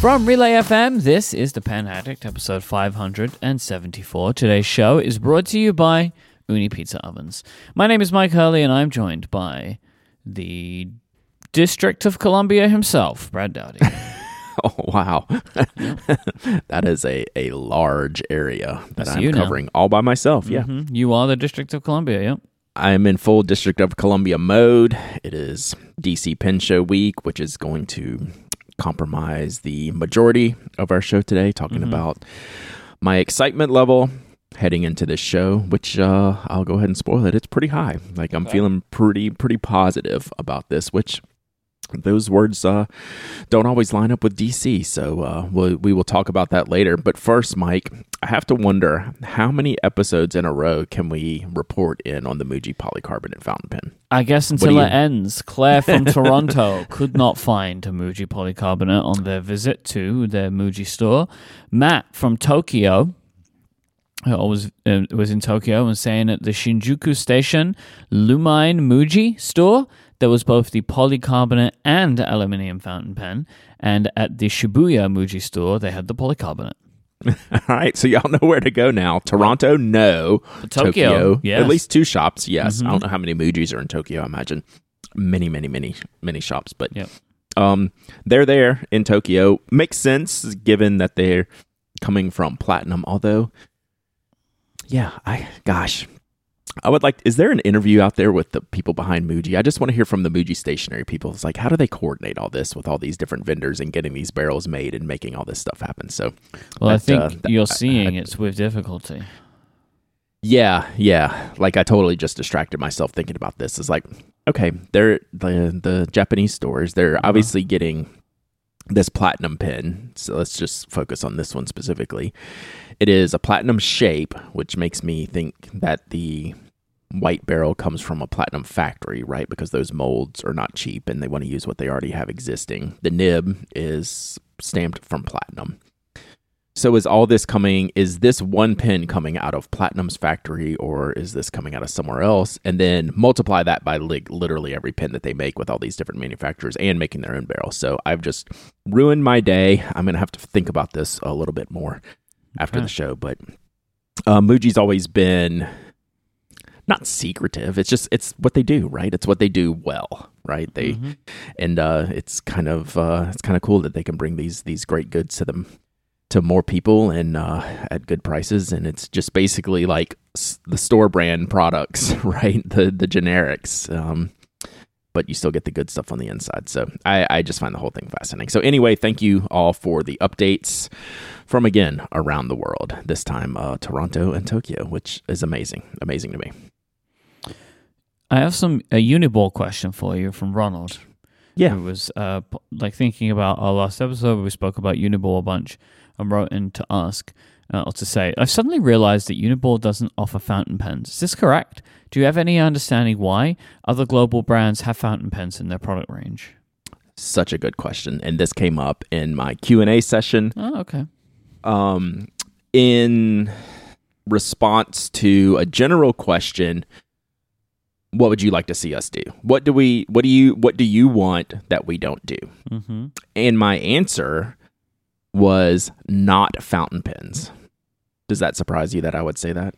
From Relay FM, this is The Pen Addict, episode 574. Today's show is brought to you by Ooni Pizza Ovens. My name is Mike Hurley, and I'm joined by the District of Columbia himself, Brad Dowdy. Oh wow, that is a, a large area that That's I'm you now. covering all by myself. Yeah, Mhm. You are the District of Columbia, yep. I am in full District of Columbia mode. It is DC Pen Show week, which is going to compromise the majority of our show today, talking Mhm. about my excitement level heading into this show. Which uh, I'll go ahead and spoil it. It's pretty high. Like I'm Okay. feeling pretty pretty positive about this, which. Those words uh, don't always line up with DC, so uh, we'll, we will talk about that later. But first, Mike, I have to wonder how many episodes in a row can we report in on the Muji polycarbonate fountain pen? I guess until you- it ends, Claire from Toronto could not find a Muji polycarbonate on their visit to their Muji store. Matt from Tokyo uh, was uh, was in Tokyo and saying at the Shinjuku station Lumine Muji store there was both the polycarbonate and aluminium fountain pen, and at the Shibuya Muji store they had the polycarbonate. All right, so y'all know where to go now. Toronto, no. Tokyo, yes. At least two shops, yes. Mhm. I don't know how many Mujis are in Tokyo. I imagine many, many, many, many shops. But Yep. um, they're there in Tokyo. Makes sense given that they're coming from Platinum. Although, yeah, I gosh, I would like. Is there an interview out there with the people behind Muji? I just want to hear from the Muji stationery people. It's like, how do they coordinate all this with all these different vendors and getting these barrels made and making all this stuff happen? So, Well, I think uh, that- you're I- seeing I- it's with difficulty. Yeah, yeah. Like I totally just distracted myself thinking about this. It's like, okay, they're the the Japanese stores. They're Uh-huh. obviously getting this platinum pin. So let's just focus on this one specifically. It is a platinum shape, which makes me think that the white barrel comes from a platinum factory, right? Because those molds are not cheap and they want to use what they already have existing. The nib is stamped from platinum. So is all this coming is this one pin coming out of Platinum's factory or is this coming out of somewhere else? And then multiply that by li- literally every pin that they make with all these different manufacturers and making their own barrels. So I've just ruined my day. I'm going to have to think about this a little bit more after Okay. the show, but uh, Muji's always been not secretive. It's just it's what they do, right? It's what they do well, right? They Mhm. and uh, it's kind of uh, it's kind of cool that they can bring these these great goods to them to more people and uh, at good prices. And it's just basically like the store brand products right? The the generics um, but you still get the good stuff on the inside. So I, I just find the whole thing fascinating. So anyway thank you all for the updates from again around the world this time uh, toronto and tokyo which is amazing amazing to me. I have some a Uniball question for you from Ronald. Yeah. who was uh, like thinking about our last episode where we spoke about Uniball a bunch and wrote in to ask uh, or to say, I've suddenly realized that Uniball doesn't offer fountain pens. Is this correct? Do you have any understanding why other global brands have fountain pens in their product range? such a good question and this came up in my q&a session Oh, okay. um, in response to a general question what would you like to see us do what do we what do you what do you want that we don't do Mm-hmm. and my answer was not fountain pens does that surprise you that i would say that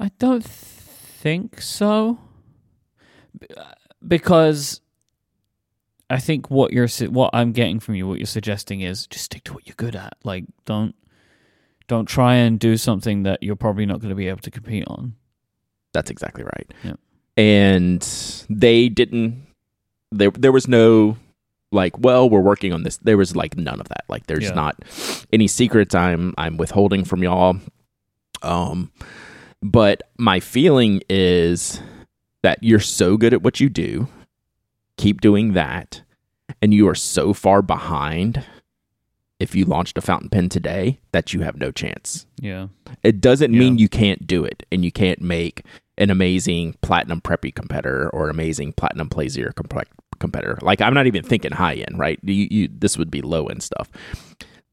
I don't think so. Because I think what you're what I'm getting from you, what you're suggesting is just stick to what you're good at. Like don't don't try and do something that you're probably not going to be able to compete on. that's exactly right Yeah. and they didn't there there was no like well we're working on this there was like none of that like there's Yeah. not any secrets i'm i'm withholding from y'all um but my feeling is that you're so good at what you do keep doing that and you are so far behind if you launched a fountain pen today that you have no chance Yeah. it doesn't Yeah. mean you can't do it and you can't make an amazing platinum preppy competitor or amazing platinum plaisir comp- competitor. Like I'm not even thinking high end, right? You, you, this would be low end stuff.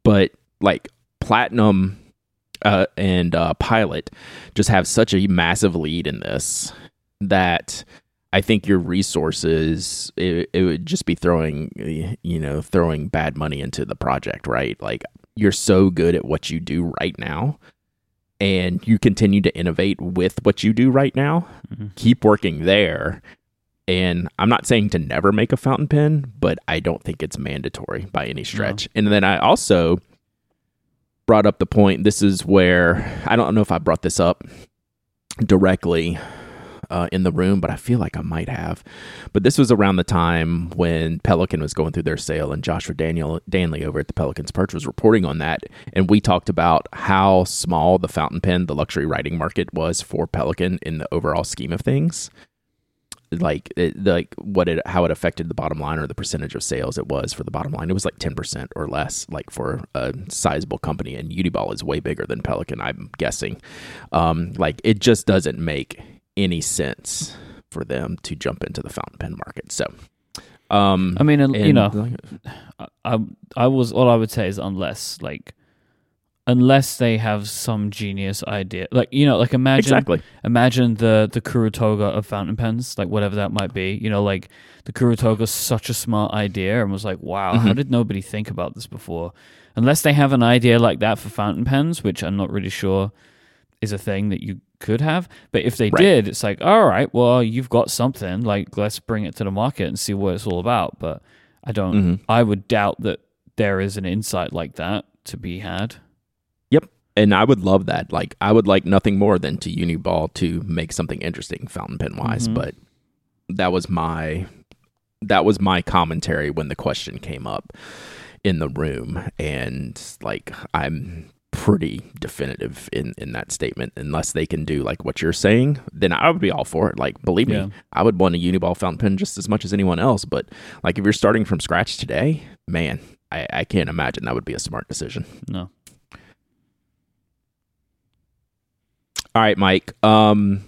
But like platinum uh, and uh, pilot just have such a massive lead in this that I think your resources it, it would just be throwing you know throwing bad money into the project, right? Like you're so good at what you do right now and you continue to innovate with what you do right now, mm-hmm. keep working there. And I'm not saying to never make a fountain pen, but I don't think it's mandatory by any stretch. No. And then I also brought up the point this is where I don't know if I brought this up directly uh, in the room, but I feel like I might have. But this was around the time when Pelikan was going through their sale, and Joshua Daniel Danley over at the Pelikan's Perch was reporting on that, and we talked about how small the fountain pen, the luxury writing market, was for Pelikan in the overall scheme of things like it, like what it how it affected the bottom line or the percentage of sales it was for the bottom line. It was like ten percent or less, like for a sizable company. And Uniball is way bigger than Pelikan, I'm guessing. Um, like it just doesn't make any sense for them to jump into the fountain pen market. So, um, I mean, and, you know, I I was all I would say is unless like unless they have some genius idea, like you know, like imagine exactly. imagine the the Kurutoga of fountain pens, like whatever that might be. You know, like the Kurutoga such a smart idea and was like, wow, mm-hmm. how did nobody think about this before? Unless they have an idea like that for fountain pens, which I'm not really sure is a thing that you could have. But if they right. did, it's like, all right, well, you've got something. Like, let's bring it to the market and see what it's all about. But I don't. Mm-hmm. I would doubt that there is an insight like that to be had. And I would love that. Like, I would like nothing more than to Uniball to make something interesting fountain pen wise. Mm-hmm. But that was my that was my commentary when the question came up in the room and like i'm pretty definitive in in that statement unless they can do like what you're saying then i would be all for it like believe me i would want a uniball fountain pen just as much as anyone else but like if you're starting from scratch today man i, I can't imagine that would be a smart decision no all right mike um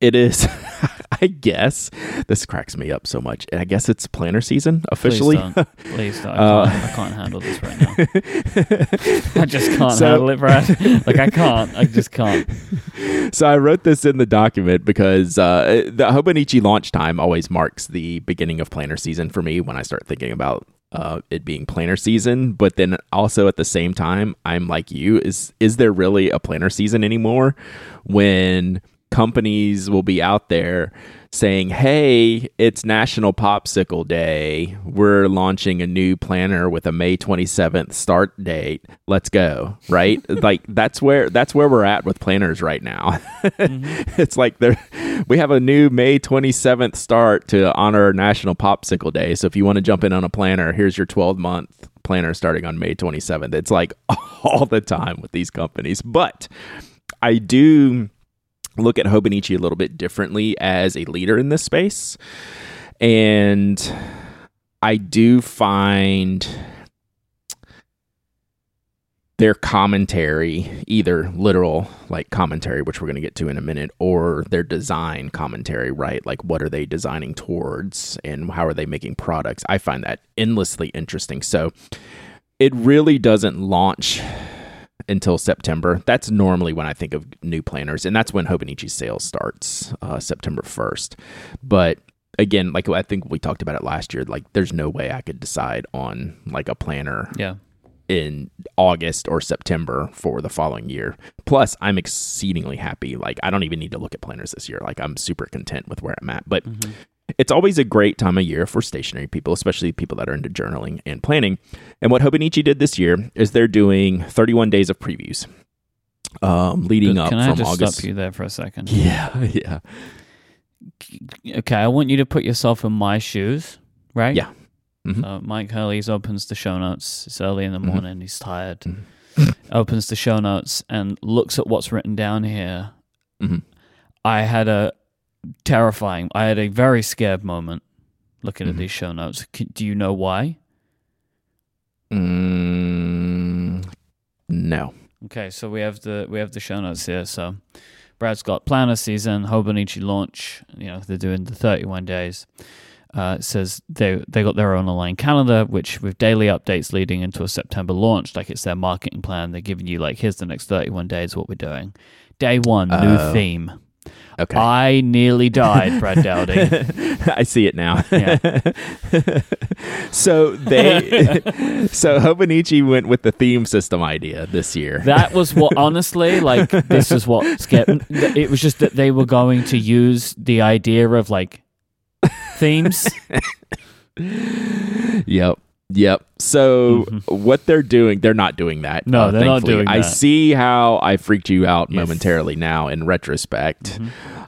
it is I guess this cracks me up so much. And I guess it's planner season officially. Please don't. Please don't. I, uh, can't, I, can't, handle this right now. I just can't so, handle it, Brad. like I can't. I just can't. So I wrote this in the document because uh, the Hobonichi launch time always marks the beginning of planner season for me when I start thinking about uh, it being planner season, but then also at the same time, I'm like you. Is is there really a planner season anymore? When companies will be out there saying, "Hey, it's National Popsicle Day. We're launching a new planner with a May 27th start date. Let's go." Right? like that's where that's where we're at with planners right now. mm-hmm. It's like there we have a new May 27th start to honor National Popsicle Day. So if you want to jump in on a planner, here's your 12 month planner starting on May 27th. It's like all the time with these companies. But I do look at Hobonichi a little bit differently as a leader in this space. And I do find their commentary, either literal like commentary, which we're going to get to in a minute, or their design commentary, right? Like what are they designing towards and how are they making products? I find that endlessly interesting. So it really doesn't launch until September. That's normally when I think of new planners, and that's when Hobonichi sales starts, uh, September first. But again, like I think we talked about it last year, like there's no way I could decide on like a planner. Yeah. In August or September for the following year. Plus, I'm exceedingly happy. Like, I don't even need to look at planners this year. Like, I'm super content with where I'm at. But mm-hmm it's always a great time of year for stationery people, especially people that are into journaling and planning. And what Hobonichi did this year is they're doing 31 days of previews, um, leading up Can from I just August. stop you there for a second? Yeah, yeah. Okay, I want you to put yourself in my shoes, right? Yeah. Mm-hmm. So Mike Hurley's opens the show notes. It's early in the mm-hmm. morning. Mm-hmm. He's tired. Mm-hmm. opens the show notes and looks at what's written down here. Mm-hmm. I had a terrifying. I had a very scared moment looking mm-hmm. at these show notes. Do you know why? Mm, no. Okay, so we have the we have the show notes here. So Brad's got planner season, Hobonichi launch. You know they're doing the 31 days. Uh, it says they they got their own online calendar, which with daily updates leading into a September launch, like it's their marketing plan. They're giving you like here's the next 31 days what we're doing. Day one, new uh, theme Okay. I nearly died, Brad Dowdy. I see it now. Yeah. so they, so Hobonichi went with the theme system idea this year. That was what, honestly, like, this is what scared It was just that they were going to use the idea of, like, themes. Yep. Yep. So what they're doing, they're not doing that. Mm-hmm. No, uh, they're not thankfully. doing I that. see how I freaked you out Yes. Mm-hmm. momentarily now in retrospect.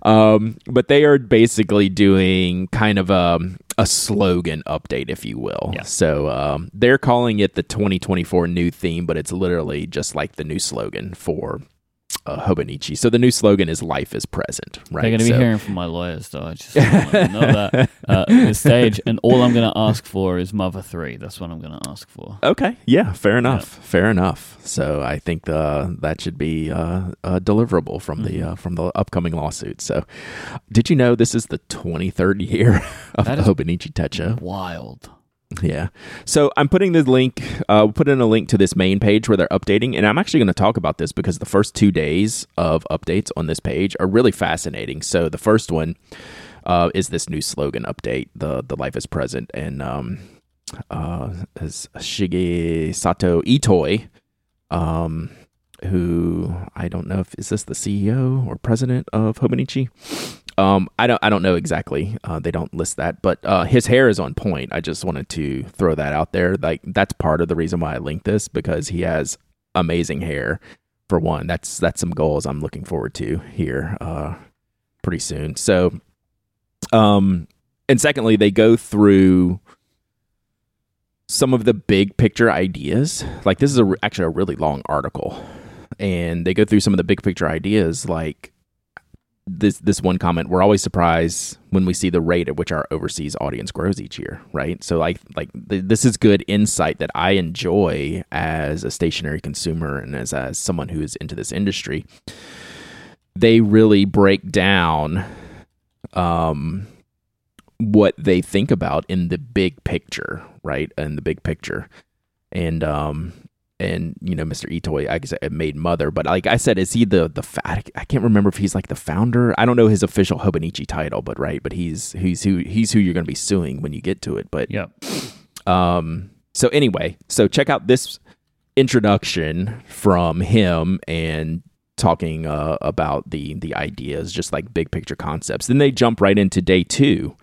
Um, but they are basically doing kind of a, a slogan update, if you will. Yeah. So um, they're calling it the 2024 new theme, but it's literally just like the new slogan for uh, Hobonichi. So the new slogan is "Life is present." Right. They're going to be So- hearing from my lawyers, though. I just want to know that uh, at this stage. And all I'm going to ask for is Mother 3. That's what I'm going to ask for. Okay. Yeah. Fair enough. Fair enough. So I think uh, that should be uh, uh, deliverable from the Mm-hmm. uh, from the upcoming lawsuit. So, did you know this is the 23rd year of the Hobonichi Techo? Wild. Yeah. So I'm putting the link. Uh, put in a link to this main page where they're updating, and I'm actually going to talk about this because the first two days of updates on this page are really fascinating. So the first one uh, is this new slogan update, the the life is present, and um, uh, is Shigesato Itoi, um, who I don't know if is this the CEO or president of Hobonichi. Um, I don't I don't know exactly. Uh, they don't list that, but uh, his hair is on point. I just wanted to throw that out there. Like that's part of the reason why I linked this because he has amazing hair. For one, that's that's some goals I'm looking forward to here uh, pretty soon. So, um, and secondly, they go through some of the big picture ideas. Like this is a, actually a really long article, and they go through some of the big picture ideas. Like this this one comment, we're always surprised when we see the rate at which our overseas audience grows each year, right? So like like th- this is good insight that I enjoy as a stationery consumer and as as someone who is into this industry. They really break down um what they think about in the big picture, right? In the big picture. And um and you know Mr. Itoi, I guess it made mother, but like I said, is he the the fa- I can't remember if he's like the founder. I don't know his official Hobonichi title, but right, but he's he's who he's who you're going to be suing when you get to it. But yeah. um, so anyway, so check out this introduction from him and talking uh, about the the ideas, just like big picture concepts. Then they jump right into day two,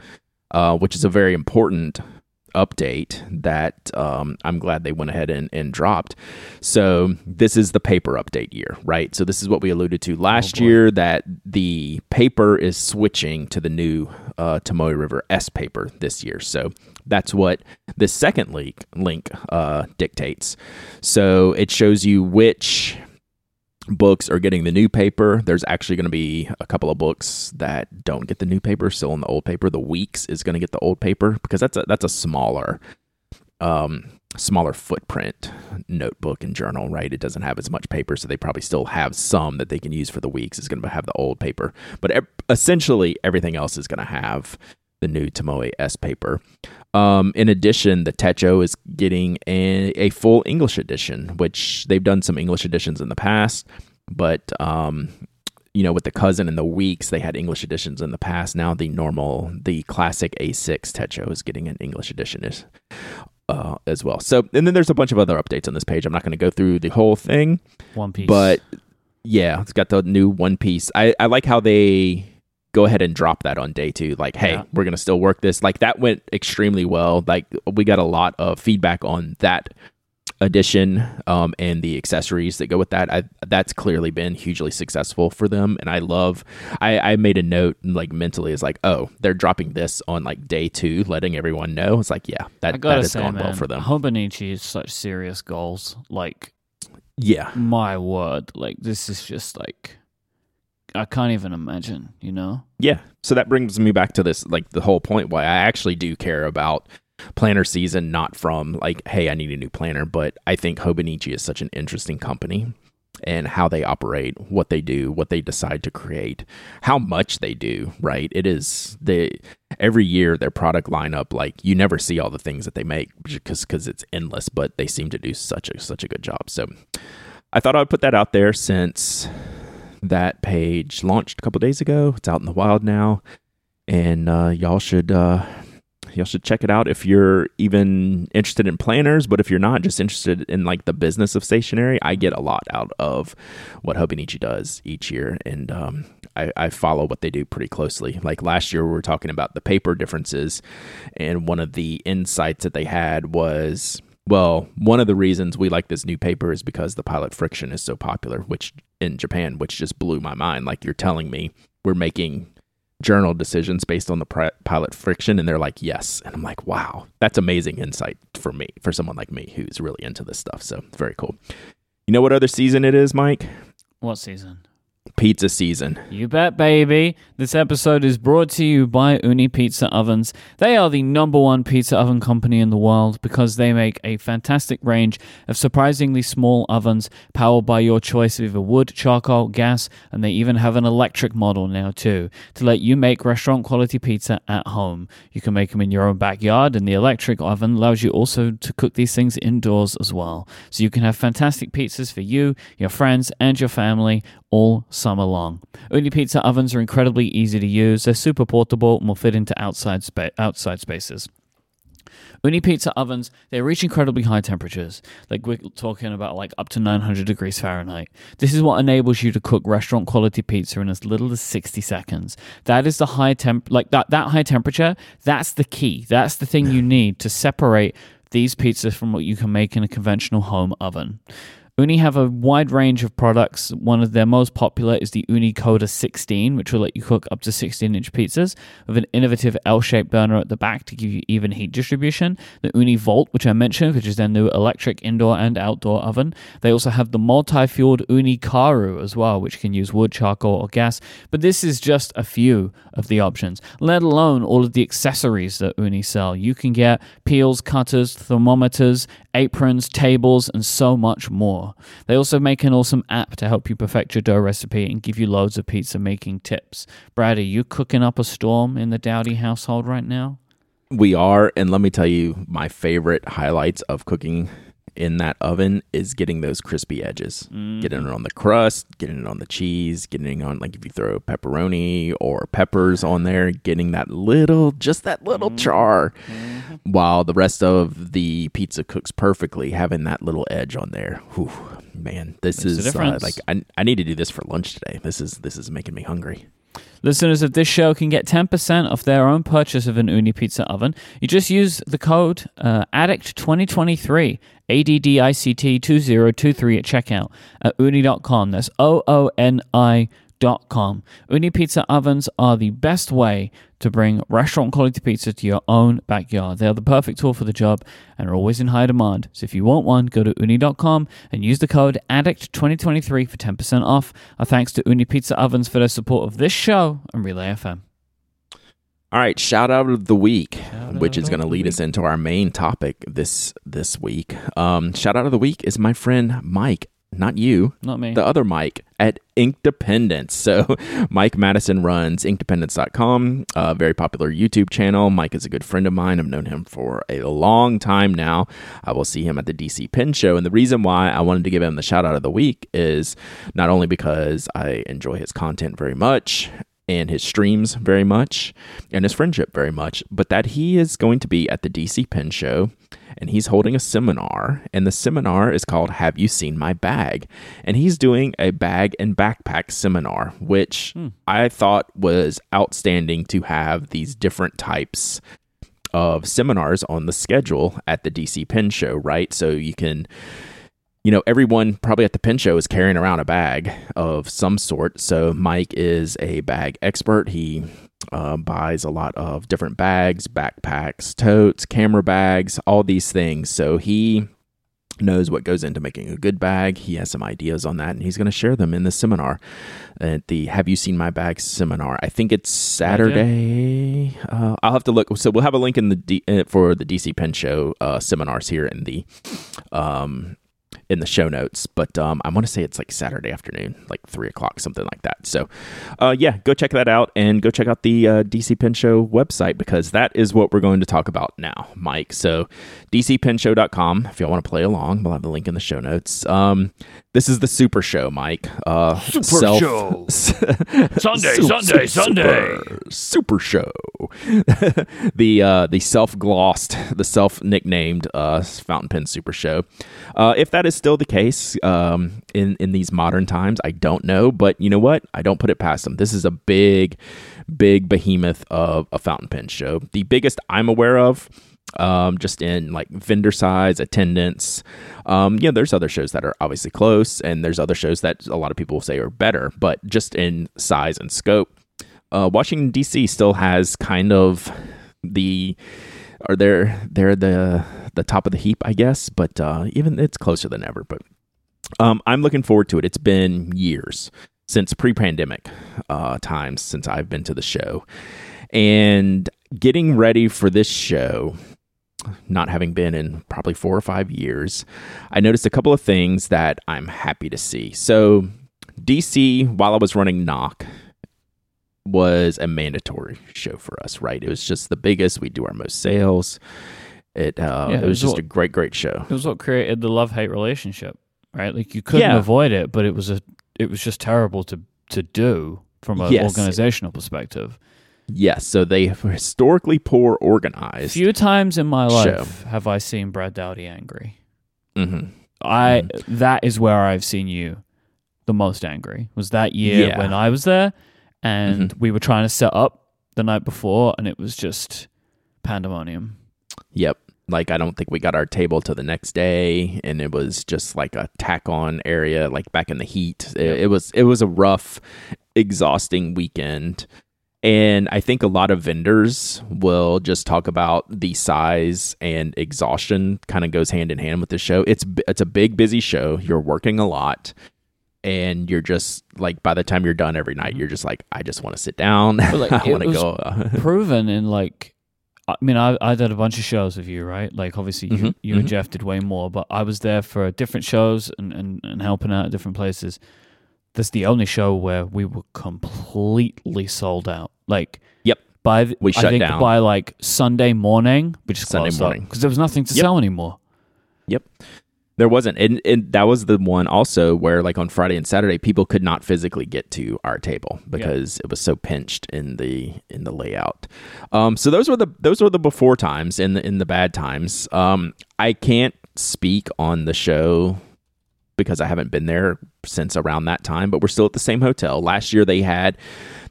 uh, which is a very important update that um, I'm glad they went ahead and, and dropped. So this is the paper update year, right? So this is what we alluded to last boy. year that the paper is switching to the new uh, Tomoe River S paper this year. So that's what the second link link uh, dictates. So it shows you which books are getting the new paper. There's actually going to be a couple of books that don't get the new paper, still in the old paper. The Weeks is going to get the old paper because that's a that's a smaller um smaller footprint notebook and journal, right? It doesn't have as much paper, so they probably still have some that they can use for the weeks. It's going to have the old paper, but essentially everything else is going to have the new Tomoe S paper. Um, in addition, the Techo is getting a, a full English edition, which they've done some English editions in the past, but um, you know, with the cousin and the weeks, they had English editions in the past. Now the normal, the classic A6 Techo is getting an English edition is, uh, as well. So, and then there's a bunch of other updates on this page. I'm not going to go through the whole thing, One Piece. but yeah, it's got the new One Piece. I, I like how they go ahead and drop that on day two. Like, hey, Yeah. we're gonna still work this. Like that went extremely well. Like we got a lot of feedback on that edition um, and the accessories that go with that. I, that's clearly been hugely successful for them, and I love. I, I made a note like mentally is like, oh, they're dropping this on like day two, letting everyone know. It's like, yeah, that that has say, gone man, well for them. Hobonichi is such serious goals. Like, Yeah, my word. Like, this is just like, I can't even imagine, you know? Yeah. So that brings me back to this, like the whole point why I actually do care about planner season, not from like, hey, I need a new planner, but I think Hobonichi is such an interesting company and how they operate, what they do, what they decide to create, how much they do, right? It is the every year their product lineup, like you never see all the things that they make because because it's endless, but they seem to do such a such a good job. So I thought I'd put that out there since that page launched a couple days ago. It's out in the wild now, and uh, y'all should uh, y'all should check it out if you're even interested in planners. But if you're not, just interested in like the business of stationery, I get a lot out of what Hobonichi does each year, and um, I, I follow what they do pretty closely. Like last year, we were talking about the paper differences, and one of the insights that they had was well, one of the reasons we like this new paper is because the pilot friction is so popular, which in Japan, which just blew my mind. Like you're telling me we're making journal decisions based on the pilot friction, and they're like, yes. And I'm like, wow, that's amazing insight for me, for someone like me who's really into this stuff. So very cool. You know what other season it is, Mike? What season? Pizza season. You bet, baby. This episode is brought to you by Ooni Pizza Ovens. They are the number one pizza oven company in the world because they make a fantastic range of surprisingly small ovens powered by your choice of either wood, charcoal, gas, and they even have an electric model now too to let you make restaurant quality pizza at home. You can make them in your own backyard, and the electric oven allows you also to cook these things indoors as well. So you can have fantastic pizzas for you, your friends, and your family all summer long. Ooni pizza ovens are incredibly easy to use. They're super portable and will fit into outside spa- outside spaces. Ooni pizza ovens, they reach incredibly high temperatures. Like we're talking about like up to 900 degrees Fahrenheit. This is what enables you to cook restaurant quality pizza in as little as 60 seconds. That is the high temp like that that high temperature, that's the key. That's the thing you need to separate these pizzas from what you can make in a conventional home oven. Ooni have a wide range of products. One of their most popular is the Ooni Koda 16, which will let you cook up to 16 inch pizzas with an innovative L shaped burner at the back to give you even heat distribution. The Ooni Volt, which I mentioned, which is their new electric indoor and outdoor oven. They also have the multi fueled Ooni Karu as well, which can use wood, charcoal, or gas. But this is just a few of the options, let alone all of the accessories that Ooni sell. You can get peels, cutters, thermometers, aprons, tables, and so much more. They also make an awesome app to help you perfect your dough recipe and give you loads of pizza making tips. Brad, are you cooking up a storm in the Dowdy household right now? We are, and let me tell you, my favorite highlights of cooking in that oven is getting those crispy edges, Mm. getting it on the crust, getting it on the cheese, getting it on like if you throw pepperoni or peppers on there, getting that little, just that little Mm. char, Mm-hmm. while the rest of the pizza cooks perfectly, having that little edge on there. Whew, man, this Makes is uh, like I, I need to do this for lunch today. This is this is making me hungry. Listeners of this show can get 10% off their own purchase of an Ooni Pizza oven. You just use the code uh, ADDICT2023, ADDICT 2023 at checkout at ooni.com. That's O O N I dot. Ooni Pizza ovens are the best way to bring restaurant quality pizza to your own backyard. They are the perfect tool for the job and are always in high demand. So if you want one, go to ooni.com and use the code ADDICT2023 for 10% off. Our thanks to Ooni Pizza Ovens for their support of this show and Relay FM. All right, shout out of the week, Shout which is going to of the lead us into our main topic this this week. Um, shout out of the week is my friend Mike, not you, Not me. the other Mike at Inkdependence. So Mike Matteson runs inkdependence.com, a very popular YouTube channel. Mike is a good friend of mine. I've known him for a long time now. I will see him at the DC Pen Show. And the reason why I wanted to give him the shout out of the week is not only because I enjoy his content very much and his streams very much and his friendship very much, but that he is going to be at the DC Pen Show and he's holding a seminar. And the seminar is called Have You Seen My Bag? And he's doing a bag and backpack seminar, which hmm. I thought was outstanding to have these different types of seminars on the schedule at the DC Pen Show, right? So you can you know, everyone probably at the pen show is carrying around a bag of some sort. So Mike is a bag expert. He uh, buys a lot of different bags, backpacks, totes, camera bags, all these things. So he knows what goes into making a good bag. He has some ideas on that, and he's going to share them in the seminar at the Have You Seen My Bag seminar. I think it's Saturday. Uh, I'll have to look. So we'll have a link in the D, uh, for the DC Pen Show uh, seminars here in the um, in the show notes, but um, I want to say it's like Saturday afternoon, like three o'clock, something like that. So, uh, yeah, go check that out and go check out the uh, DC Pen Show website because that is what we're going to talk about now, Mike. So, dcpenshow.com if y'all want to play along, we'll have the link in the show notes. Um, This is the Super Show, Mike. Uh, Super self- Show. Sunday, Sunday, Sunday. Super Show. the uh, the self glossed, the self nicknamed uh, Fountain Pen Super Show. Uh, if that is still the case um, in in these modern times, I don't know, but you know what? I don't put it past them. This is a big, big behemoth of a fountain pen show. The biggest I'm aware of um, just in like vendor size, attendance. Um, you know, there's other shows that are obviously close, and there's other shows that a lot of people say are better, but just in size and scope, uh, Washington D.C. still has kind of the are they're they're the the top of the heap, I guess, but uh, even it's closer than ever. But um, I'm looking forward to it. It's been years since pre-pandemic uh, times since I've been to the show, and getting ready for this show not having been in probably four or five years, I noticed a couple of things that I'm happy to see. So, DC, while I was running Nock, was a mandatory show for us, right? It was just the biggest. We do our most sales. It uh, Yeah, it it was was just what- a great, great show. It was what created the love hate relationship, right? Like you couldn't Yeah. avoid it, but it was a it was just terrible to to do from an Yes. organizational perspective. Yes, so they have historically poor organized. Few times in my Show. life have I seen Brad Dowdy angry. Mhm. I Mm-hmm. that is where I've seen you the most angry. Was that year Yeah. Mm-hmm. when I was there and we were trying to set up the night before and it was just pandemonium. Yep. Like I don't think we got our table till the next day, and it was just like a tack on area, like back in the heat. It, it was it was a rough, exhausting weekend, and I think a lot of vendors will just talk about the size and exhaustion kind of goes hand in hand with the show. It's it's a big busy show. You're working a lot. And you're just like, by the time you're done every night, you're just like, I just want to sit down. like, I want to go. proven in like I mean I I did a bunch of shows with you, right? Like obviously you, Mhm, you and mhm. Jeff did way more, but I was there for different shows and, and, and helping out at different places. This is the only show where we were completely sold out. Like Yep. by the, We I shut think down. by like Sunday morning, we just Sunday closed morning. because there was nothing to Yep. sell anymore. Yep. There wasn't. And, and that was the one also where, like, on Friday and Saturday, people could not physically get to our table because it was so pinched in the in the layout. Um, so those were the those were the before times in the in the bad times. Um, I can't speak on the show because I haven't been there since around that time, but we're still at the same hotel. Last year they had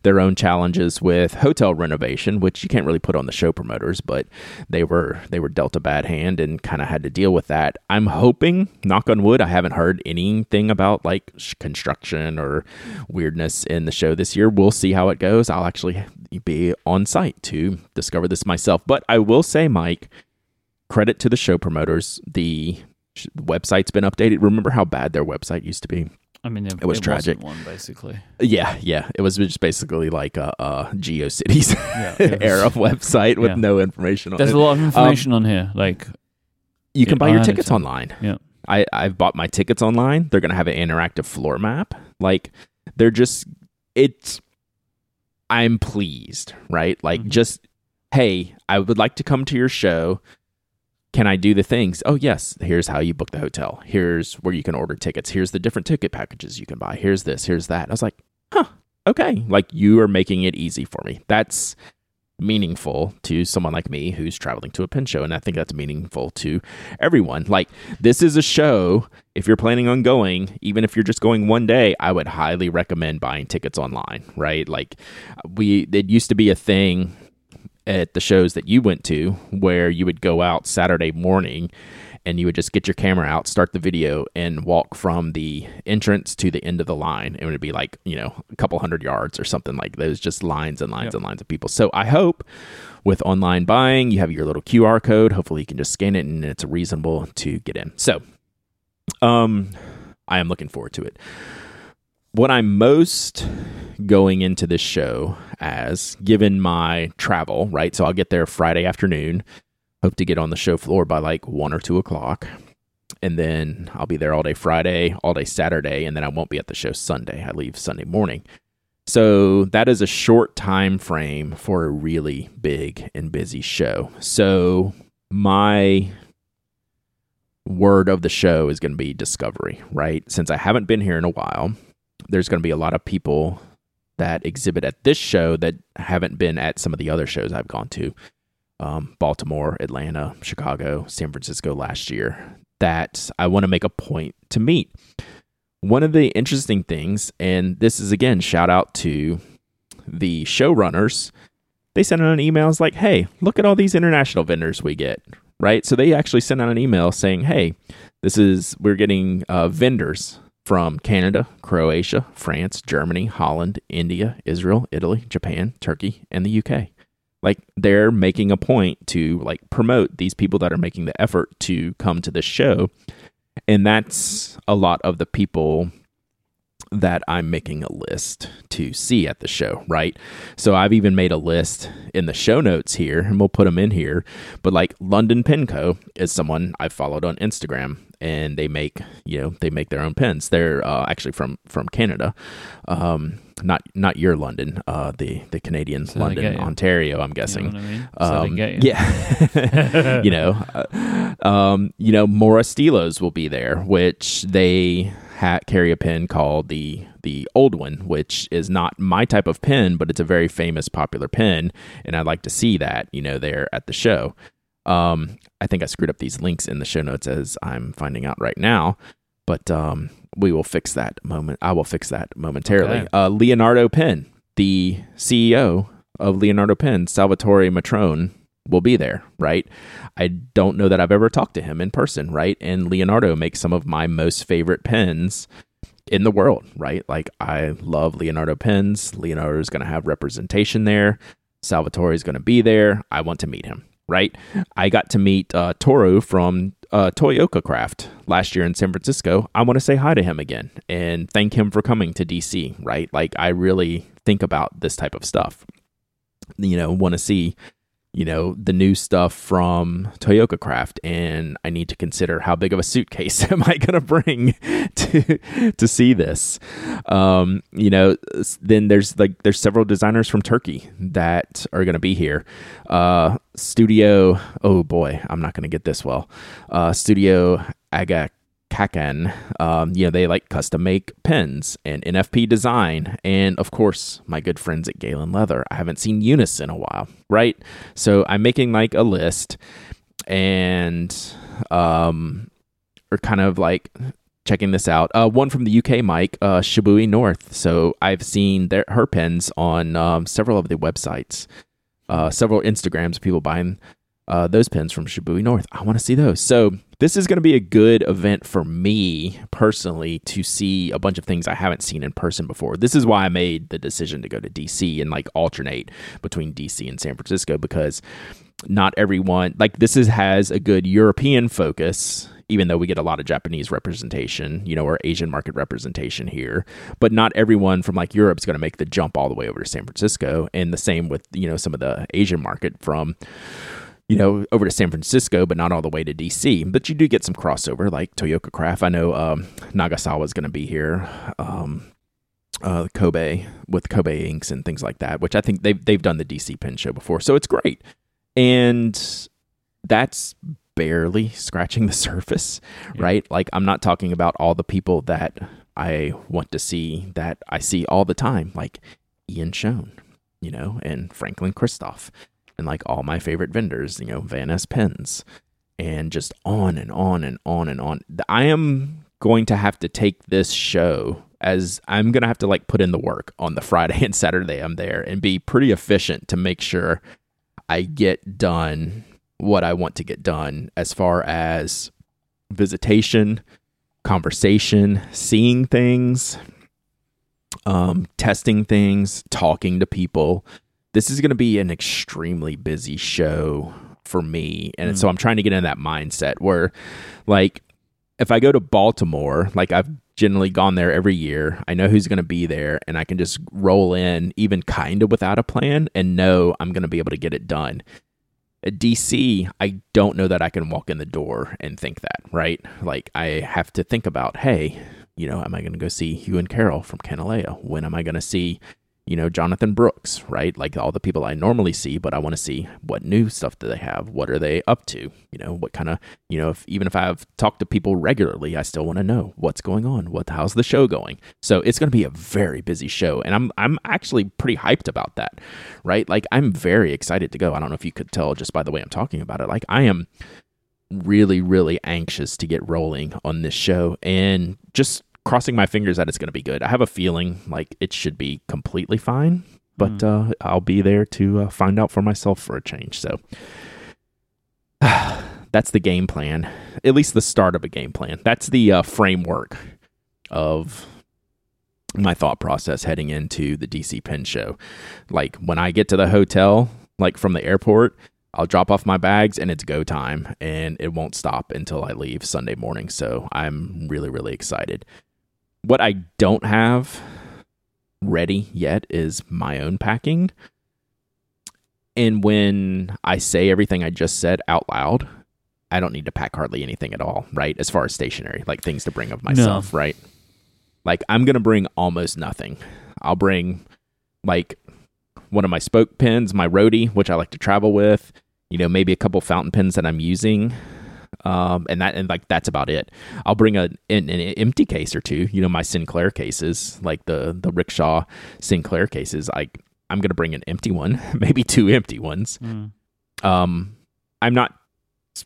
their own challenges with hotel renovation, which you can't really put on the show promoters, but they were they were dealt a bad hand and kind of had to deal with that. I'm hoping, knock on wood, I haven't heard anything about like construction or weirdness in the show this year. We'll see how it goes. I'll actually be on site to discover this myself. But I will say, Mike, credit to the show promoters. The sh- website's been updated. Remember how bad their website used to be? I mean, it, It was wasn't tragic. One basically, Yeah, yeah. It was just basically like a, a GeoCities yeah. era website with yeah. no information on There's it. a lot of information on here. Like You can buy your tickets online. Yeah. I, I've bought my tickets online. They're gonna have an interactive floor map. Like they're just it's I'm pleased, right? Like Mhm. just hey, I would like to come to your show. Can I do the things? Oh yes, here's how you book the hotel. Here's where you can order tickets. Here's the different ticket packages you can buy. Here's this, here's that. I was like, huh, okay. Like you are making it easy for me. That's meaningful to someone like me who's traveling to a pen show and i think that's meaningful to everyone like this is a show if you're planning on going even if you're just going one day i would highly recommend buying tickets online right like we it used to be a thing at the shows that you went to where you would go out saturday morning and you would just get your camera out, start the video, and walk from the entrance to the end of the line. It would be like, you know, a couple hundred yards or something like those, just lines and lines Yep. and lines of people. So I hope with online buying, you have your little QR code. Hopefully you can just scan it and it's reasonable to get in. So um I am looking forward to it. What I'm most going into this show as, given my travel, right? So I'll get there Friday afternoon. Hope to get on the show floor by like one or two o'clock. And then I'll be there all day Friday, all day Saturday, and then I won't be at the show Sunday. I leave Sunday morning. So that is a short time frame for a really big and busy show. So my word of the show is going to be discovery, right? Since I haven't been here in a while, there's going to be a lot of people that exhibit at this show that haven't been at some of the other shows I've gone to. Um, Baltimore, Atlanta, Chicago, San Francisco last year that I want to make a point to meet. One of the interesting things, and this is again, shout out to the showrunners, they sent out an email. It's like, hey, look at all these international vendors we get, right? So they actually sent out an email saying, hey, this is, we're getting uh, vendors from Canada, Croatia, France, Germany, Holland, India, Israel, Italy, Japan, Turkey, and the UK. Like they're making a point to like promote these people that are making the effort to come to this show. And that's a lot of the people that I'm making a list to see at the show, right? So I've even made a list in the show notes here, and we'll put them in here. But like London Pen Co. is someone I've followed on Instagram, and they make you know they make their own pens. They're uh, actually from from Canada, um, not not your London, uh, the the Canadian So London. Ontario. I'm guessing. You know I mean? So Um, you. Yeah, you know, uh, um, you know, Mora Stilos will be there, which they ha- carry a pen called the the old one, which is not my type of pen, but it's a very famous, popular pen, and I'd like to see that, you know, there at the show. Um, I think I screwed up these links in the show notes as I'm finding out right now, but um, we will fix that moment. I will fix that momentarily. Okay. Uh, Leonardo Penn, the CEO of Leonardo Penn, Salvatore Matrone, will be there, right? I don't know that I've ever talked to him in person, right? And Leonardo makes some of my most favorite pens in the world, right? Like I love Leonardo pens. Leonardo is going to have representation there. Salvatore is going to be there. I want to meet him, right? I got to meet uh, Toru from uh, Toyooka Craft last year in San Francisco. I want to say hi to him again and thank him for coming to DC, right? Like I really think about this type of stuff. You know, want to see you know the new stuff from Toyooka Craft, and I need to consider how big of a suitcase am I going to bring to to see this. Um, you know, then there's like there's several designers from Turkey that are going to be here. Uh, Studio, oh boy, I'm not going to get this well. Uh, Studio Aga Kakan, um, you know, they like custom make pens and NFP design. And of course, my good friends at Galen Leather. I haven't seen Eunice in a while, right? So I'm making like a list and, um, or kind of like checking this out. Uh, one from the UK, Mike, uh, Shibui North. So I've seen their, her pens on um, several of the websites, uh, several Instagrams, people buying uh, those pens from Shibui North. I want to see those. So this is going to be a good event for me personally to see a bunch of things I haven't seen in person before. This is why I made the decision to go to DC and like alternate between DC and San Francisco because not everyone like this is has a good European focus even though we get a lot of Japanese representation, you know, or Asian market representation here, but not everyone from like Europe is going to make the jump all the way over to San Francisco. And the same with, you know, some of the Asian market from you know, over to San Francisco, but not all the way to DC. But you do get some crossover, like Toyooka Craft. I know um, Nagasawa is going to be here, um, uh, Kobe with Kobe inks and things like that, which I think they've they've done the DC pen show before, so it's great. And that's barely scratching the surface, Yeah. right? Like I'm not talking about all the people that I want to see that I see all the time, like Ian Schon, you know, and Franklin Christoph and like all my favorite vendors, you know, Vanness Pens, and just on and on and on and on. I am going to have to take this show as I'm going to have to like put in the work on the Friday and Saturday I'm there and be pretty efficient to make sure I get done what I want to get done as far as visitation, conversation, seeing things, um, testing things, talking to people. This is going to be an extremely busy show for me. And Mm. so I'm trying to get in that mindset where, like, if I go to Baltimore, like I've generally gone there every year, I know who's going to be there, and I can just roll in, even kind of without a plan, and know I'm going to be able to get it done. At DC, I don't know that I can walk in the door and think that, right? Like, I have to think about, hey, you know, am I going to go see Hugh and Carol from Kanilea? When am I going to see, you know, Jonathan Brooks, right? Like all the people I normally see, but I want to see what new stuff do they have? What are they up to? You know, what kind of, you know, if even if I've talked to people regularly, I still want to know what's going on. What how's the show going? So it's going to be a very busy show and I'm I'm actually pretty hyped about that. Right? Like I'm very excited to go. I don't know if you could tell just by the way I'm talking about it. Like I am really really anxious to get rolling on this show and just crossing my fingers that it's going to be good. I have a feeling like it should be completely fine, but mm. uh, I'll be there to uh, find out for myself for a change. So that's the game plan, at least the start of a game plan. That's the uh, framework of my thought process heading into the DC Pen Show. Like when I get to the hotel, like from the airport, I'll drop off my bags and it's go time and it won't stop until I leave Sunday morning. So I'm really, really excited. What I don't have ready yet is my own packing. And when I say everything I just said out loud, I don't need to pack hardly anything at all, right? As far as stationery, like things to bring of myself, no. right? Like I'm going to bring almost nothing. I'll bring like one of my spoke pens, my Roadie, which I like to travel with, you know, maybe a couple fountain pens that I'm using, um, and that and like that's about it. I'll bring a an, an, empty case or two. You know, my Sinclair cases, like the the rickshaw Sinclair cases. I I'm gonna bring an empty one, maybe two empty ones. Mm. Um, I'm not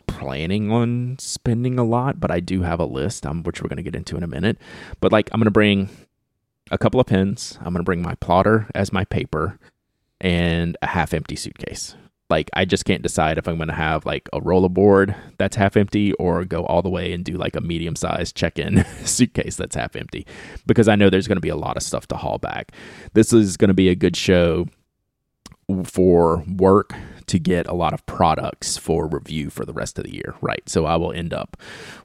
planning on spending a lot, but I do have a list, um, which we're gonna get into in a minute. But like, I'm gonna bring a couple of pens. I'm gonna bring my plotter as my paper, and a half empty suitcase like I just can't decide if I'm going to have like a rollerboard that's half empty or go all the way and do like a medium sized check in suitcase that's half empty because I know there's going to be a lot of stuff to haul back. This is going to be a good show for work to get a lot of products for review for the rest of the year, right? So I will end up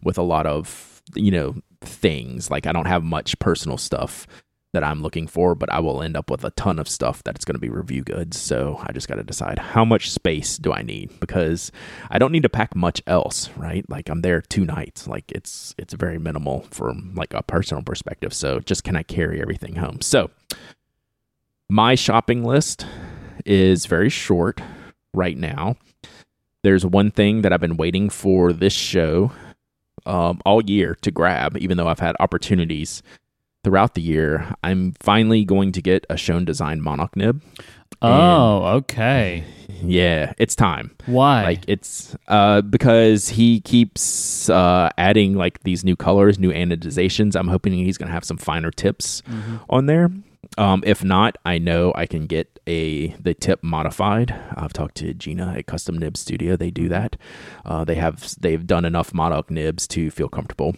with a lot of, you know, things like I don't have much personal stuff that I'm looking for, but I will end up with a ton of stuff that's going to be review goods. So I just got to decide how much space do I need because I don't need to pack much else, right? Like I'm there two nights. Like it's it's very minimal from like a personal perspective. So just can I carry everything home? So my shopping list is very short right now. There's one thing that I've been waiting for this show um, all year to grab, even though I've had opportunities throughout the year, I'm finally going to get a Schon Design Monoc nib. Oh, okay. Yeah, it's time. Why? Like it's uh because he keeps uh adding like these new colors, new anodizations. I'm hoping he's gonna have some finer tips mm-hmm. on there. Um, if not, I know I can get a the tip modified. I've talked to Gina at Custom Nib Studio. They do that. Uh, they have they've done enough Monoc nibs to feel comfortable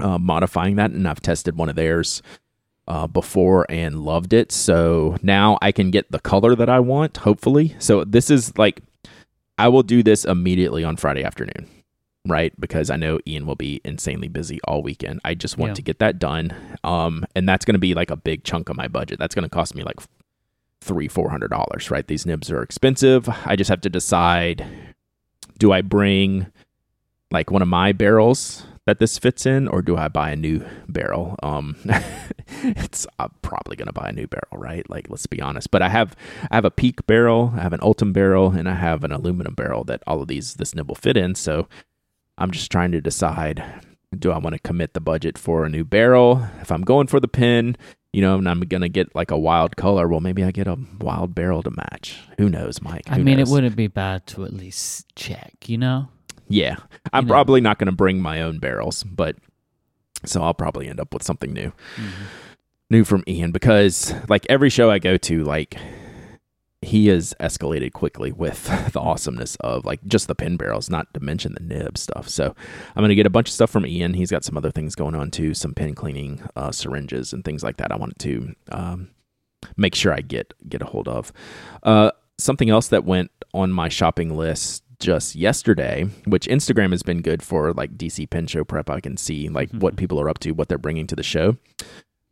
uh, modifying that, and I've tested one of theirs uh, before and loved it. So now I can get the color that I want, hopefully. So this is like, I will do this immediately on Friday afternoon, right? Because I know Ian will be insanely busy all weekend. I just want yeah. to get that done. Um, and that's going to be like a big chunk of my budget. That's going to cost me like three, four hundred dollars, right? These nibs are expensive. I just have to decide do I bring like one of my barrels that this fits in, or do I buy a new barrel? Um, it's I'm probably gonna buy a new barrel, right? Like let's be honest. But I have I have a Peak barrel, I have an Ultem barrel, and I have an aluminum barrel that all of these this nibble fit in. So I'm just trying to decide: do I want to commit the budget for a new barrel? If I'm going for the pin, you know, and I'm gonna get like a wild color. Well, maybe I get a wild barrel to match. Who knows, Mike? Who I mean, knows? it wouldn't be bad to at least check, you know. Yeah, I'm you know. probably not going to bring my own barrels, but so I'll probably end up with something new, mm-hmm. new from Ian because like every show I go to, like he has escalated quickly with the awesomeness of like just the pin barrels, not to mention the nib stuff. So I'm gonna get a bunch of stuff from Ian. He's got some other things going on too, some pin cleaning uh, syringes and things like that. I wanted to um, make sure I get get a hold of. Uh, something else that went on my shopping list just yesterday, which Instagram has been good for like DC Pen Show prep. I can see like mm-hmm. what people are up to, what they're bringing to the show.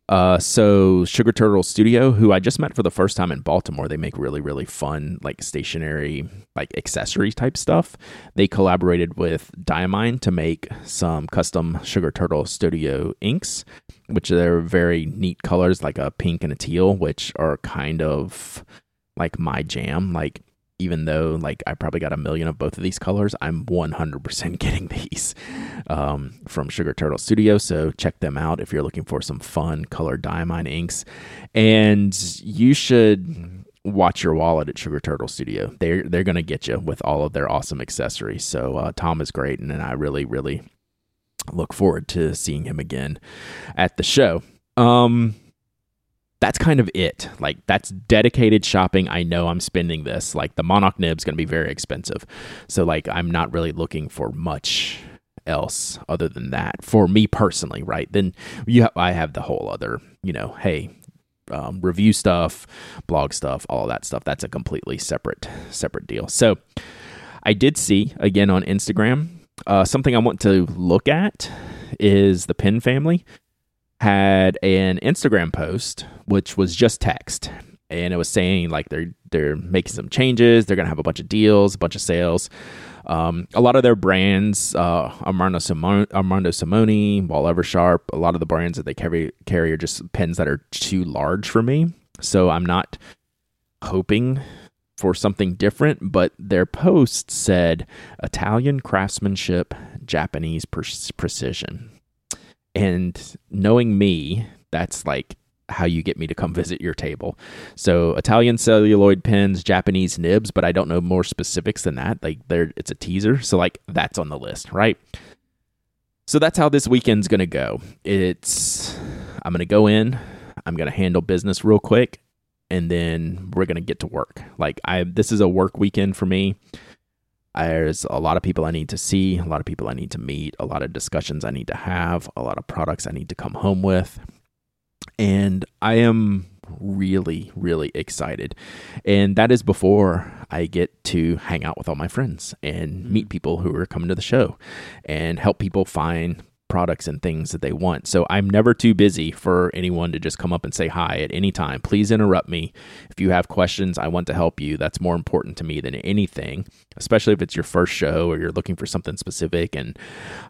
Uh, so Sugar Turtle Studio, who I just met for the first time in Baltimore, they make really really fun like stationery like accessory type stuff. They collaborated with Diamine to make some custom Sugar Turtle Studio inks, which are very neat colors like a pink and a teal, which are kind of like my jam. Like even though like I probably got a million of both of these colors, I'm 100% getting these um, from Sugar Turtle Studio. So check them out if you're looking for some fun colored diamine inks. And you should watch your wallet at Sugar Turtle Studio. They're they're gonna get you with all of their awesome accessories. So uh, Tom is great, and, and I really really look forward to seeing him again at the show. Um, that's kind of it. Like that's dedicated shopping. I know I'm spending this. Like the Monoc nib's going to be very expensive. So like I'm not really looking for much else other than that for me personally, right? Then you have, I have the whole other, you know, hey, um, review stuff, blog stuff, all that stuff. That's a completely separate separate deal. So I did see again on Instagram uh, something I want to look at is the Pen family had an Instagram post which was just text. And it was saying like they're they're making some changes. They're gonna have a bunch of deals a bunch of sales. Um, a lot of their brands uh, Armando, Simoni, Armando Simoni Wahl Eversharp a lot of the brands that they carry carry are just pens that are too large for me. So I'm not hoping for something different but their post said Italian craftsmanship Japanese pre- precision. And knowing me, that's like how you get me to come visit your table. So Italian celluloid pens, Japanese nibs, but I don't know more specifics than that. Like there it's a teaser. So like that's on the list, right? So that's how this weekend's going to go. It's I'm going to go in, I'm going to handle business real quick and then we're going to get to work. Like I this is a work weekend for me. There's a lot of people I need to see, a lot of people I need to meet, a lot of discussions I need to have, a lot of products I need to come home with. And I am really, really excited. And that is before I get to hang out with all my friends and meet mm-hmm. people who are coming to the show and help people find products and things that they want. So I'm never too busy for anyone to just come up and say hi at any time. Please interrupt me. If you have questions, I want to help you. That's more important to me than anything, especially if it's your first show or you're looking for something specific and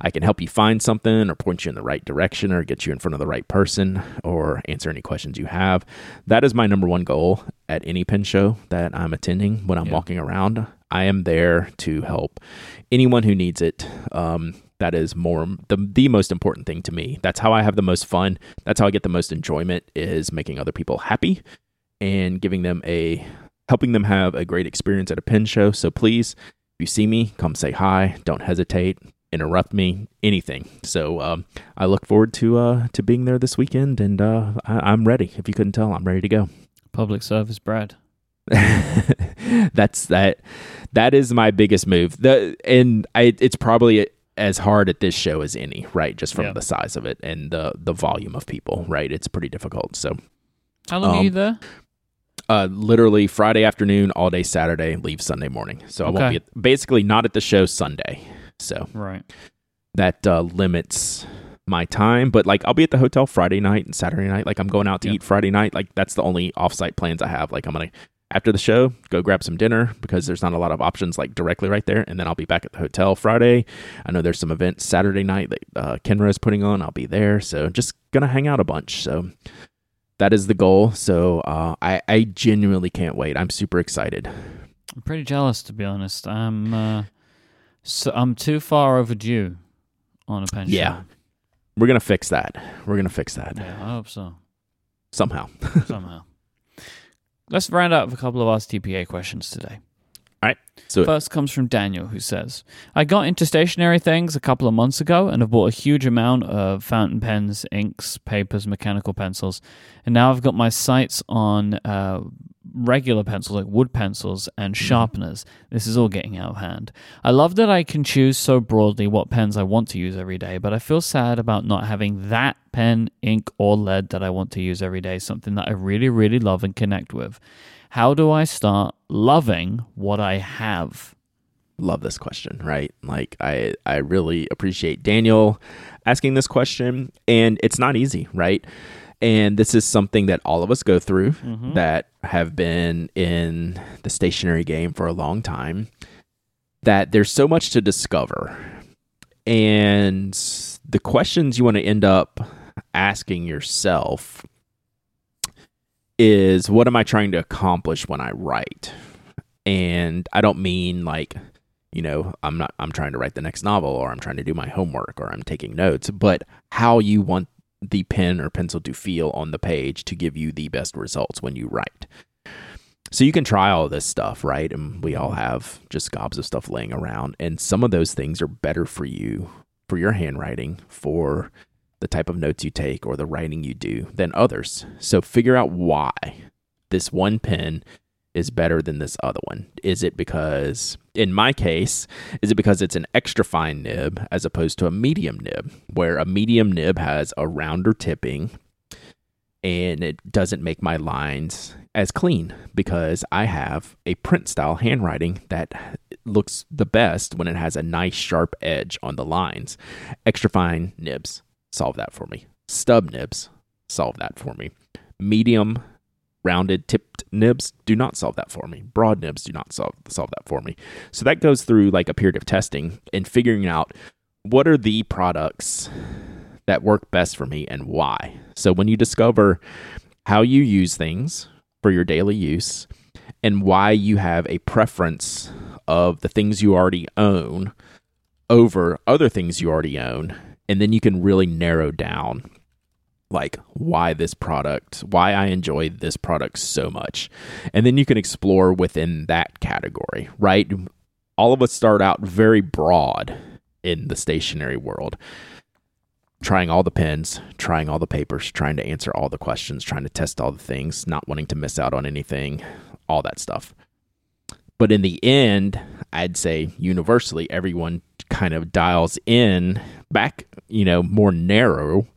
I can help you find something or point you in the right direction or get you in front of the right person or answer any questions you have. That is my number one goal at any pen show that I'm attending when I'm yeah. walking around. I am there to help anyone who needs it. Um, that is more the, the most important thing to me. That's how i have the most fun. That's how i get the most enjoyment is making other people happy and giving them a helping them have a great experience at a pen show. So please if you see me come say hi. Don't hesitate. Interrupt me. Anything. So um, i look forward to uh, to being there this weekend and uh, I, i'm ready. If you couldn't tell i'm ready to go. Public service brad. That's that that is my biggest move. The and i it's probably as hard at this show as any, right? Just from yeah. the size of it and the the volume of people, right? It's pretty difficult. So, how long um, are you um, there? Uh, literally Friday afternoon, all day Saturday, leave Sunday morning. So okay. I won't be at, basically not at the show Sunday. So right, that uh, limits my time. But like I'll be at the hotel Friday night and Saturday night. Like I'm going out to eat Friday night. Like that's the only offsite plans I have. Like I'm gonna after the show, go grab some dinner because there's not a lot of options like directly right there. And then I'll be back at the hotel Friday. I know there's some events Saturday night that uh, Kenro is putting on. I'll be there. So just gonna hang out a bunch. So that is the goal. So uh, I, I genuinely can't wait. I'm super excited. I'm pretty jealous to be honest. I'm uh, so I'm too far overdue on a pension. Yeah, we're gonna fix that. We're gonna fix that. Yeah, I hope so. Somehow. Somehow. Let's round out with a couple of Ask TPA questions today. All right. So first comes from Daniel, who says, "I got into stationery things a couple of months ago and have bought a huge amount of fountain pens, inks, papers, mechanical pencils, and now I've got my sights on uh, regular pencils like wood pencils and mm-hmm. sharpeners. This is all getting out of hand. I love that I can choose so broadly what pens I want to use every day, but I feel sad about not having that pen, ink, or lead that I want to use every day, something that I really, really love and connect with. How do I start loving what I have? Love this question, right? Like I I really appreciate Daniel asking this question and it's not easy, right? And this is something that all of us go through Mhm. that have been in the stationery game for a long time. That there's so much to discover. And the questions you want to end up asking yourself is what am I trying to accomplish when I write? And I don't mean like, you know, I'm not I'm trying to write the next novel or I'm trying to do my homework or I'm taking notes, but how you want the pen or pencil to feel on the page to give you the best results when you write. So you can try all this stuff, right? And we all have just gobs of stuff laying around and some of those things are better for you for your handwriting, for the type of notes you take or the writing you do than others. So figure out why this one pen is better than this other one. Is it because, in my case, is it because it's an extra fine nib as opposed to a medium nib, where a medium nib has a rounder tipping and it doesn't make my lines as clean because I have a print style handwriting that looks the best when it has a nice sharp edge on the lines. Extra fine nibs solve that for me. Stub nibs solve that for me. Medium rounded tipped nibs do not solve that for me. Broad nibs do not solve solve that for me. So that goes through like a period of testing and figuring out what are the products that work best for me and why. So when you discover how you use things for your daily use and why you have a preference of the things you already own over other things you already own and then you can really narrow down like why this product why i enjoy this product so much. And then you can explore within that category right? All of us start out very broad in the stationery world trying all the pens trying all the papers trying to answer all the questions trying to test all the things not wanting to miss out on anything all that stuff. But in the end i'd say universally everyone kind of dials in back you know more narrow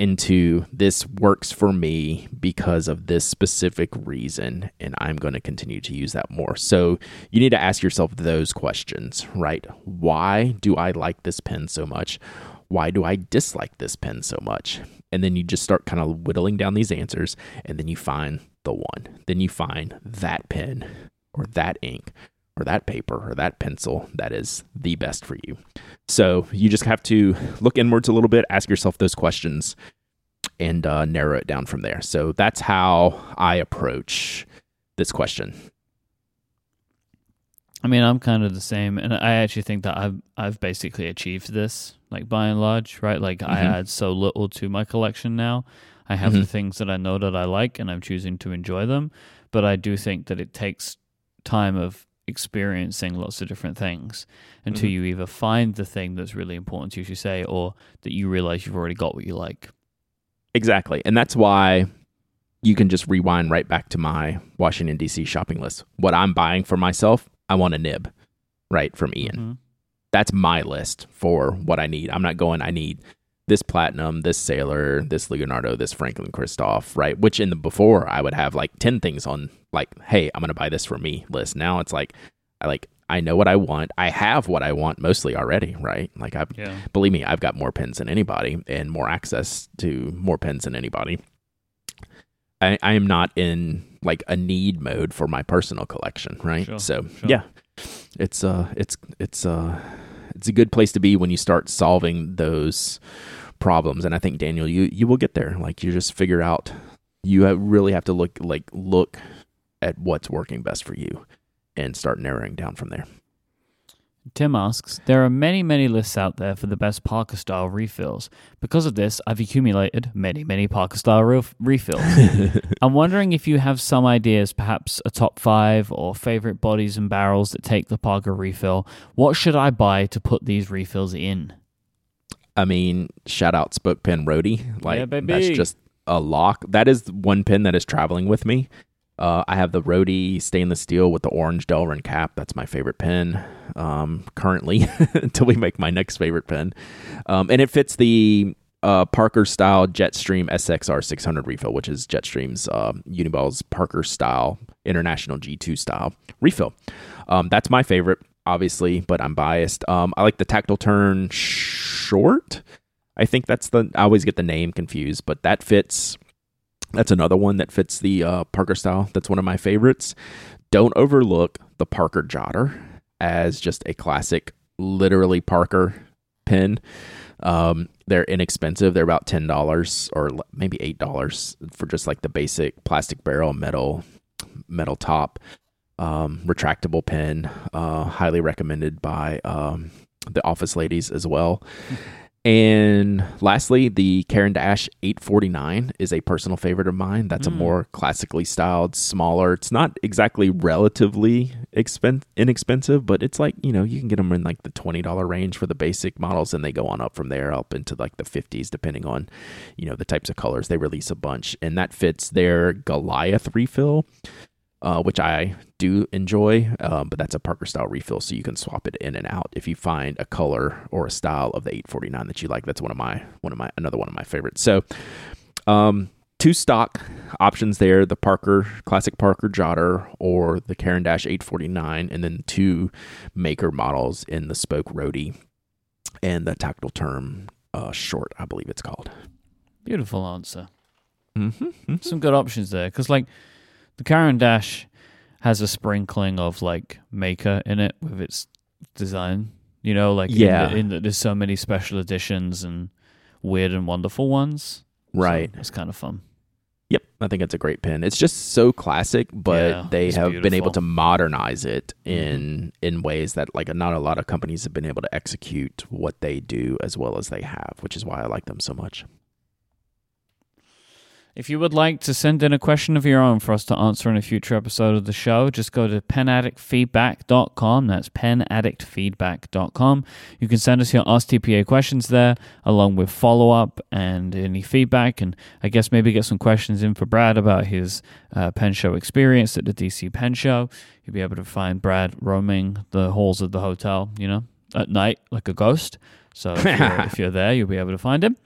into this works for me because of this specific reason and I'm going to continue to use that more. So you need to ask yourself those questions, right? Why do I like this pen so much? Why do I dislike this pen so much? And then you just start kind of whittling down these answers and then you find the one. Then you find that pen or that ink or that paper or that pencil that is the best for you. So you just have to look inwards a little bit, ask yourself those questions, and uh, narrow it down from there. So that's how I approach this question. I mean, I'm kind of the same, and I actually think that I've I've basically achieved this, like by and large, right? Like I Mhm. add so little to my collection now. I have the Mhm. things that I know that I like, and I'm choosing to enjoy them. But I do think that it takes time of experiencing lots of different things until Mhm. you either find the thing that's really important to you, as you say, or that you realize you've already got what you like. Exactly. And that's why you can just rewind right back to my Washington, D.C. shopping list. What I'm buying for myself, I want a nib, right, from Ian. Mhm. That's my list for what I need. I'm not going, I need this platinum, this sailor, this Leonardo, this Franklin Christoph, right? Which in the before I would have like 10 things on like, hey, I'm going to buy this for me list. Now it's like, I like, I know what I want. I have what I want mostly already, right? Like I've Yeah. believe me, I've got more pens than anybody and more access to more pens than anybody. I, I am not in like a need mode for my personal collection, right? Sure, so sure. yeah, it's uh, it's it's uh, it's a good place to be when you start solving those problems. And I think Daniel, you you will get there. Like you just figure out. You have, really have to look like look at what's working best for you, and start narrowing down from there. Tim asks, There are many, many lists out there for the best Parker style refills. Because of this, I've accumulated many, many Parker style ref- refills. I'm wondering if you have some ideas, perhaps a top five or favorite bodies and barrels that take the Parker refill. What should I buy to put these refills in? I mean, shout out Spoke Pen Roadie. Like Yeah, baby. that's just a lock. That is one pen that is traveling with me. Uh, I have the Roadie stainless steel with the orange Delrin cap. That's my favorite pen um, currently until we make my next favorite pen. Um, and it fits the uh, Parker style Jetstream SXR 600 refill, which is Jetstream's uh, Uniball's Parker style International G2 style refill. Um, that's my favorite, obviously, but I'm biased. Um, I like the tactile turn short. I think that's the I always get the name confused, but that fits. That's another one that fits the uh, Parker style. That's one of my favorites. Don't overlook the Parker Jotter as just a classic, literally Parker pen. Um, they're inexpensive. They're about ten dollars or maybe eight dollars for just like the basic plastic barrel metal metal top um, retractable pen. Uh, highly recommended by um, the office ladies as well. And lastly, the Caran d'Ache 849 is a personal favorite of mine. That's mm. a more classically styled, smaller. It's not exactly relatively expen- inexpensive, but it's like, you know, you can get them in like the $20 range for the basic models and they go on up from there up into like the 50s depending on, you know, the types of colors. They release a bunch and that fits their Goliath refill uh, which I do enjoy, um, but that's a Parker style refill, so you can swap it in and out if you find a color or a style of the 849 that you like. That's one of my one of my another one of my favorites. So, um, two stock options there: the Parker classic Parker Jotter or the Caran d'Ache 849, and then two maker models in the Spoke Roadie and the Tactile Turn uh, Short, I believe it's called. Beautiful answer. Mm-hmm, mm-hmm. Some good options there because like the Caran d'Ache has a sprinkling of like maker in it with its design. You know, like yeah, in that there's so many special editions and weird and wonderful ones. Right, so it's kind of fun. Yep, I think it's a great pin. It's just so classic, but yeah, they have beautiful. been able to modernize it mm-hmm. in in ways that like not a lot of companies have been able to execute what they do as well as they have, which is why I like them so much. If you would like to send in a question of your own for us to answer in a future episode of the show, just go to penaddictfeedback.com. That's penaddictfeedback.com. You can send us your Ask TPA questions there, along with follow up and any feedback. And I guess maybe get some questions in for Brad about his uh, pen show experience at the DC Pen Show. You'll be able to find Brad roaming the halls of the hotel, you know, at night like a ghost. So if you're, if you're there, you'll be able to find him.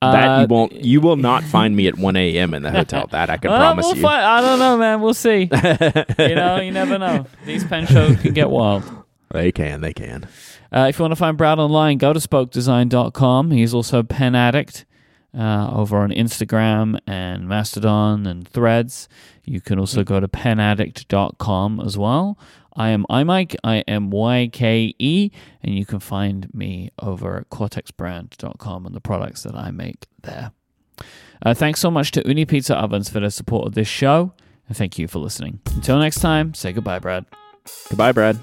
That uh, you won't. You will not find me at 1 a.m. in the hotel. That I can well, promise we'll you. Find, I don't know, man. We'll see. you know, you never know. These pen shows can get wild. They can. They can. Uh, if you want to find Brad online, go to spokedesign.com. He's also Pen Addict uh, over on Instagram and Mastodon and Threads. You can also go to penaddict.com as well. I am iMyke, I M Y K E, and you can find me over at cortexbrand.com and the products that I make there. Uh, thanks so much to Ooni Pizza Ovens for their support of this show, and thank you for listening. Until next time, say goodbye, Brad. Goodbye, Brad.